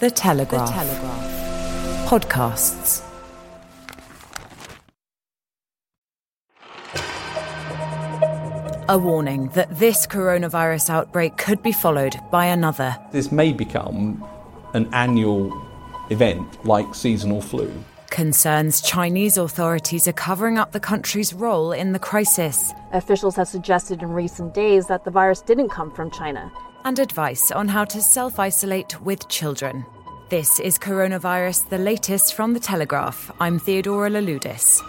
The Telegraph. The Telegraph. Podcasts. A warning that this coronavirus outbreak could be followed by another. This may become an annual event like seasonal flu. Concerns Chinese authorities are covering up the country's role in the crisis. Officials have suggested in recent days that the virus didn't come from China and advice on how to self isolate with children. This is Coronavirus, the latest from The Telegraph. I'm Theodora Louloudis.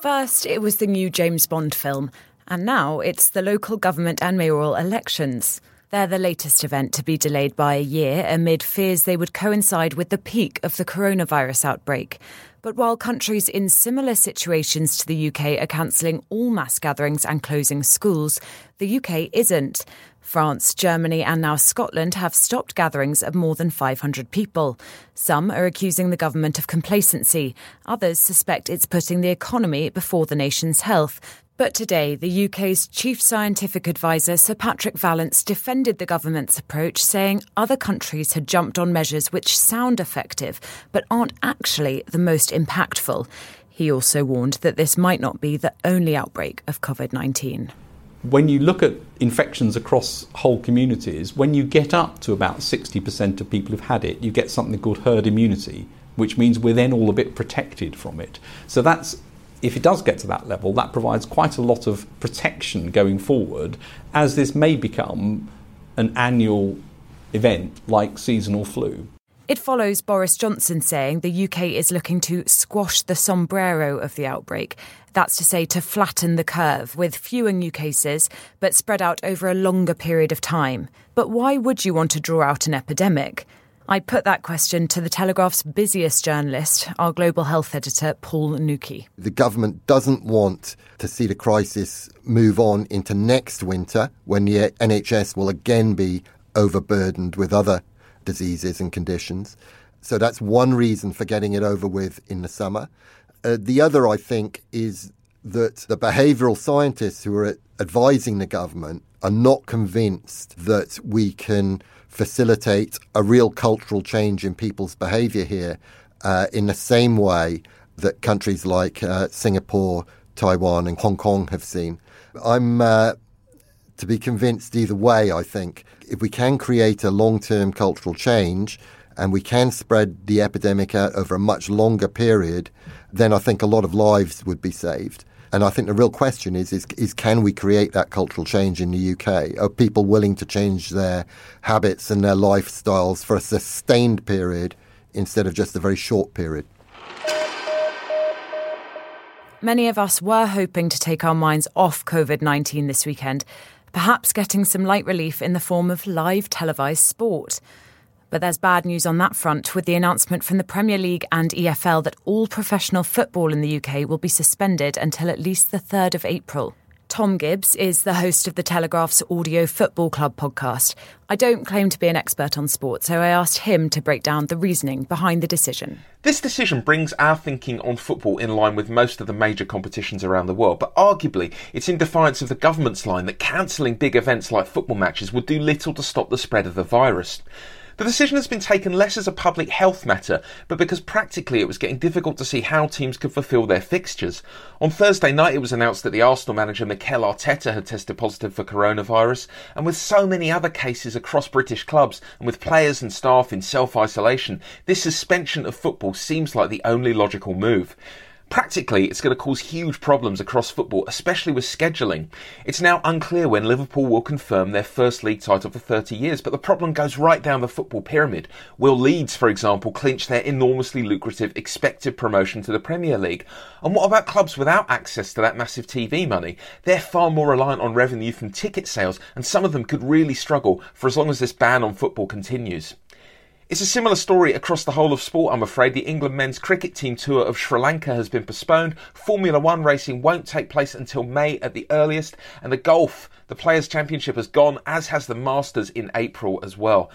First, it was the new James Bond film, and now it's the local government and mayoral elections. They're the latest event to be delayed by a year amid fears they would coincide with the peak of the coronavirus outbreak. But while countries in similar situations to the UK are cancelling all mass gatherings and closing schools, the UK isn't. France, Germany, and now Scotland have stopped gatherings of more than 500 people. Some are accusing the government of complacency. Others suspect it's putting the economy before the nation's health. But today, the UK's chief scientific advisor, Sir Patrick Vallance, defended the government's approach, saying other countries had jumped on measures which sound effective but aren't actually the most impactful. He also warned that this might not be the only outbreak of COVID 19 when you look at infections across whole communities, when you get up to about 60% of people who've had it, you get something called herd immunity, which means we're then all a bit protected from it. So that's if it does get to that level, that provides quite a lot of protection going forward, as this may become an annual event like seasonal flu. It follows Boris Johnson saying the UK is looking to squash the sombrero of the outbreak that's to say, to flatten the curve with fewer new cases, but spread out over a longer period of time. But why would you want to draw out an epidemic? I put that question to the Telegraph's busiest journalist, our global health editor, Paul Nuki. The government doesn't want to see the crisis move on into next winter when the NHS will again be overburdened with other diseases and conditions. So that's one reason for getting it over with in the summer. Uh, the other, I think, is that the behavioural scientists who are advising the government are not convinced that we can facilitate a real cultural change in people's behaviour here uh, in the same way that countries like uh, Singapore, Taiwan, and Hong Kong have seen. I'm uh, to be convinced either way, I think. If we can create a long term cultural change and we can spread the epidemic out over a much longer period, then I think a lot of lives would be saved. And I think the real question is, is, is can we create that cultural change in the UK? Are people willing to change their habits and their lifestyles for a sustained period instead of just a very short period? Many of us were hoping to take our minds off COVID 19 this weekend, perhaps getting some light relief in the form of live televised sport. But there's bad news on that front with the announcement from the Premier League and EFL that all professional football in the UK will be suspended until at least the 3rd of April. Tom Gibbs is the host of the Telegraph's Audio Football Club podcast. I don't claim to be an expert on sport, so I asked him to break down the reasoning behind the decision. This decision brings our thinking on football in line with most of the major competitions around the world, but arguably it's in defiance of the government's line that cancelling big events like football matches would do little to stop the spread of the virus. The decision has been taken less as a public health matter, but because practically it was getting difficult to see how teams could fulfil their fixtures. On Thursday night, it was announced that the Arsenal manager Mikel Arteta had tested positive for coronavirus, and with so many other cases across British clubs, and with players and staff in self isolation, this suspension of football seems like the only logical move. Practically, it's going to cause huge problems across football, especially with scheduling. It's now unclear when Liverpool will confirm their first league title for 30 years, but the problem goes right down the football pyramid. Will Leeds, for example, clinch their enormously lucrative expected promotion to the Premier League? And what about clubs without access to that massive TV money? They're far more reliant on revenue from ticket sales, and some of them could really struggle for as long as this ban on football continues. It's a similar story across the whole of sport, I'm afraid. The England men's cricket team tour of Sri Lanka has been postponed. Formula One racing won't take place until May at the earliest. And the golf, the Players' Championship has gone, as has the Masters in April as well.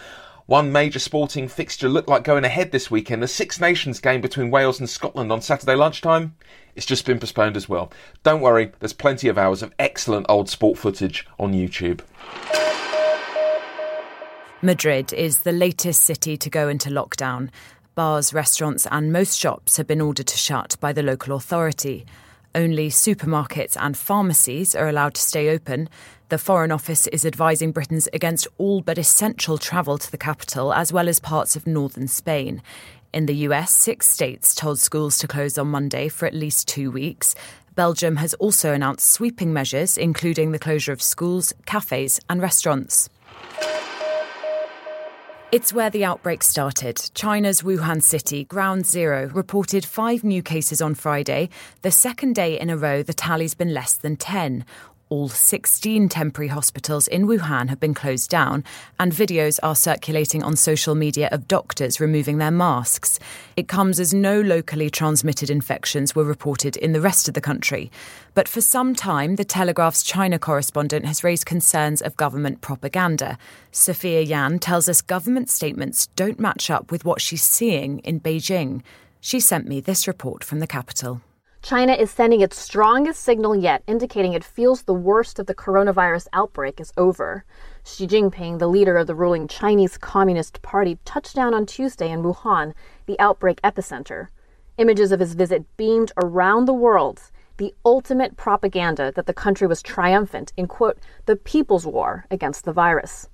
One major sporting fixture looked like going ahead this weekend. The Six Nations game between Wales and Scotland on Saturday lunchtime. It's just been postponed as well. Don't worry, there's plenty of hours of excellent old sport footage on YouTube. Madrid is the latest city to go into lockdown. Bars, restaurants, and most shops have been ordered to shut by the local authority. Only supermarkets and pharmacies are allowed to stay open. The Foreign Office is advising Britons against all but essential travel to the capital, as well as parts of northern Spain. In the US, six states told schools to close on Monday for at least two weeks. Belgium has also announced sweeping measures, including the closure of schools, cafes, and restaurants. It's where the outbreak started. China's Wuhan city, Ground Zero, reported five new cases on Friday. The second day in a row, the tally's been less than 10. All 16 temporary hospitals in Wuhan have been closed down, and videos are circulating on social media of doctors removing their masks. It comes as no locally transmitted infections were reported in the rest of the country. But for some time, the Telegraph's China correspondent has raised concerns of government propaganda. Sophia Yan tells us government statements don't match up with what she's seeing in Beijing. She sent me this report from the capital. China is sending its strongest signal yet, indicating it feels the worst of the coronavirus outbreak is over. Xi Jinping, the leader of the ruling Chinese Communist Party, touched down on Tuesday in Wuhan, the outbreak epicenter. Images of his visit beamed around the world, the ultimate propaganda that the country was triumphant in, quote, the people's war against the virus.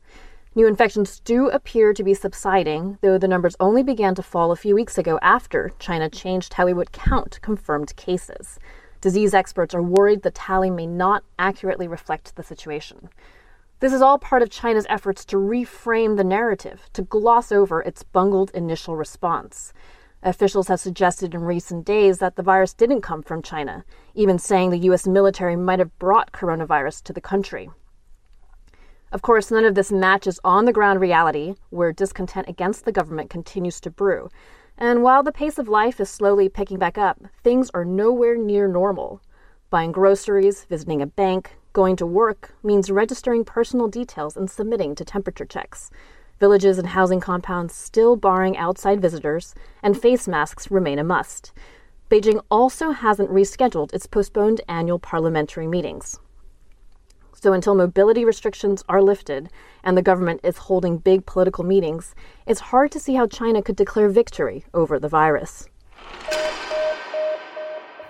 New infections do appear to be subsiding, though the numbers only began to fall a few weeks ago after China changed how we would count confirmed cases. Disease experts are worried the tally may not accurately reflect the situation. This is all part of China's efforts to reframe the narrative, to gloss over its bungled initial response. Officials have suggested in recent days that the virus didn't come from China, even saying the U.S. military might have brought coronavirus to the country. Of course, none of this matches on the ground reality, where discontent against the government continues to brew. And while the pace of life is slowly picking back up, things are nowhere near normal. Buying groceries, visiting a bank, going to work means registering personal details and submitting to temperature checks. Villages and housing compounds still barring outside visitors, and face masks remain a must. Beijing also hasn't rescheduled its postponed annual parliamentary meetings. So until mobility restrictions are lifted and the government is holding big political meetings, it's hard to see how China could declare victory over the virus.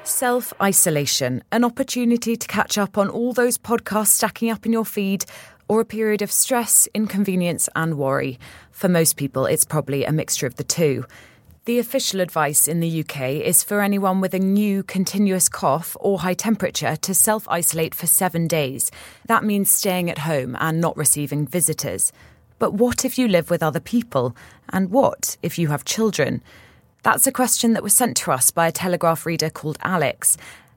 Self isolation, an opportunity to catch up on all those podcasts stacking up in your feed, or a period of stress, inconvenience, and worry. For most people, it's probably a mixture of the two. The official advice in the UK is for anyone with a new continuous cough or high temperature to self isolate for seven days. That means staying at home and not receiving visitors. But what if you live with other people? And what if you have children? That's a question that was sent to us by a Telegraph reader called Alex.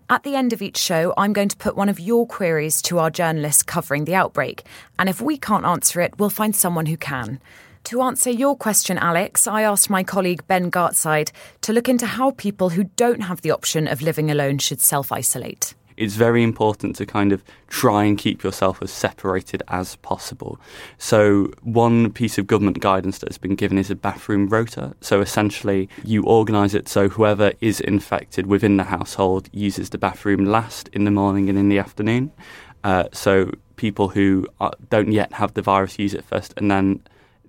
At the end of each show, I'm going to put one of your queries to our journalists covering the outbreak. And if we can't answer it, we'll find someone who can. To answer your question, Alex, I asked my colleague Ben Gartside to look into how people who don't have the option of living alone should self isolate. It's very important to kind of try and keep yourself as separated as possible. So, one piece of government guidance that has been given is a bathroom rota. So, essentially, you organise it so whoever is infected within the household uses the bathroom last in the morning and in the afternoon. Uh, so, people who are, don't yet have the virus use it first and then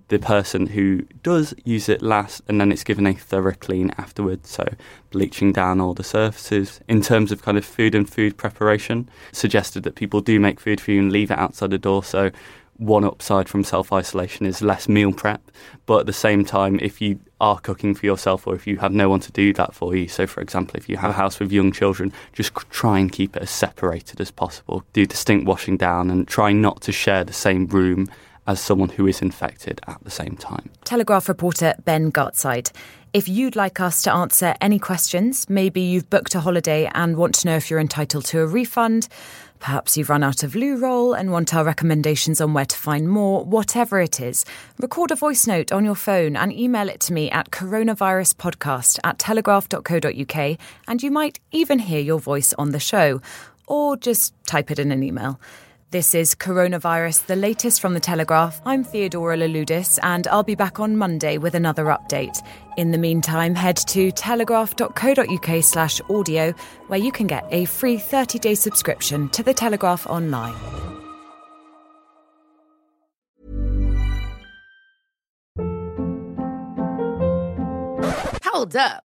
the person who does use it last, and then it's given a thorough clean afterwards. So, bleaching down all the surfaces. In terms of kind of food and food preparation, suggested that people do make food for you and leave it outside the door. So, one upside from self isolation is less meal prep. But at the same time, if you are cooking for yourself or if you have no one to do that for you, so for example, if you have a house with young children, just try and keep it as separated as possible. Do distinct washing down and try not to share the same room as someone who is infected at the same time. Telegraph reporter Ben Gartside. If you'd like us to answer any questions, maybe you've booked a holiday and want to know if you're entitled to a refund, perhaps you've run out of loo roll and want our recommendations on where to find more, whatever it is, record a voice note on your phone and email it to me at coronaviruspodcast at telegraph.co.uk and you might even hear your voice on the show. Or just type it in an email. This is Coronavirus, the latest from the Telegraph. I'm Theodora Louloudis, and I'll be back on Monday with another update. In the meantime, head to telegraph.co.uk slash audio, where you can get a free 30-day subscription to the Telegraph online. Hold up.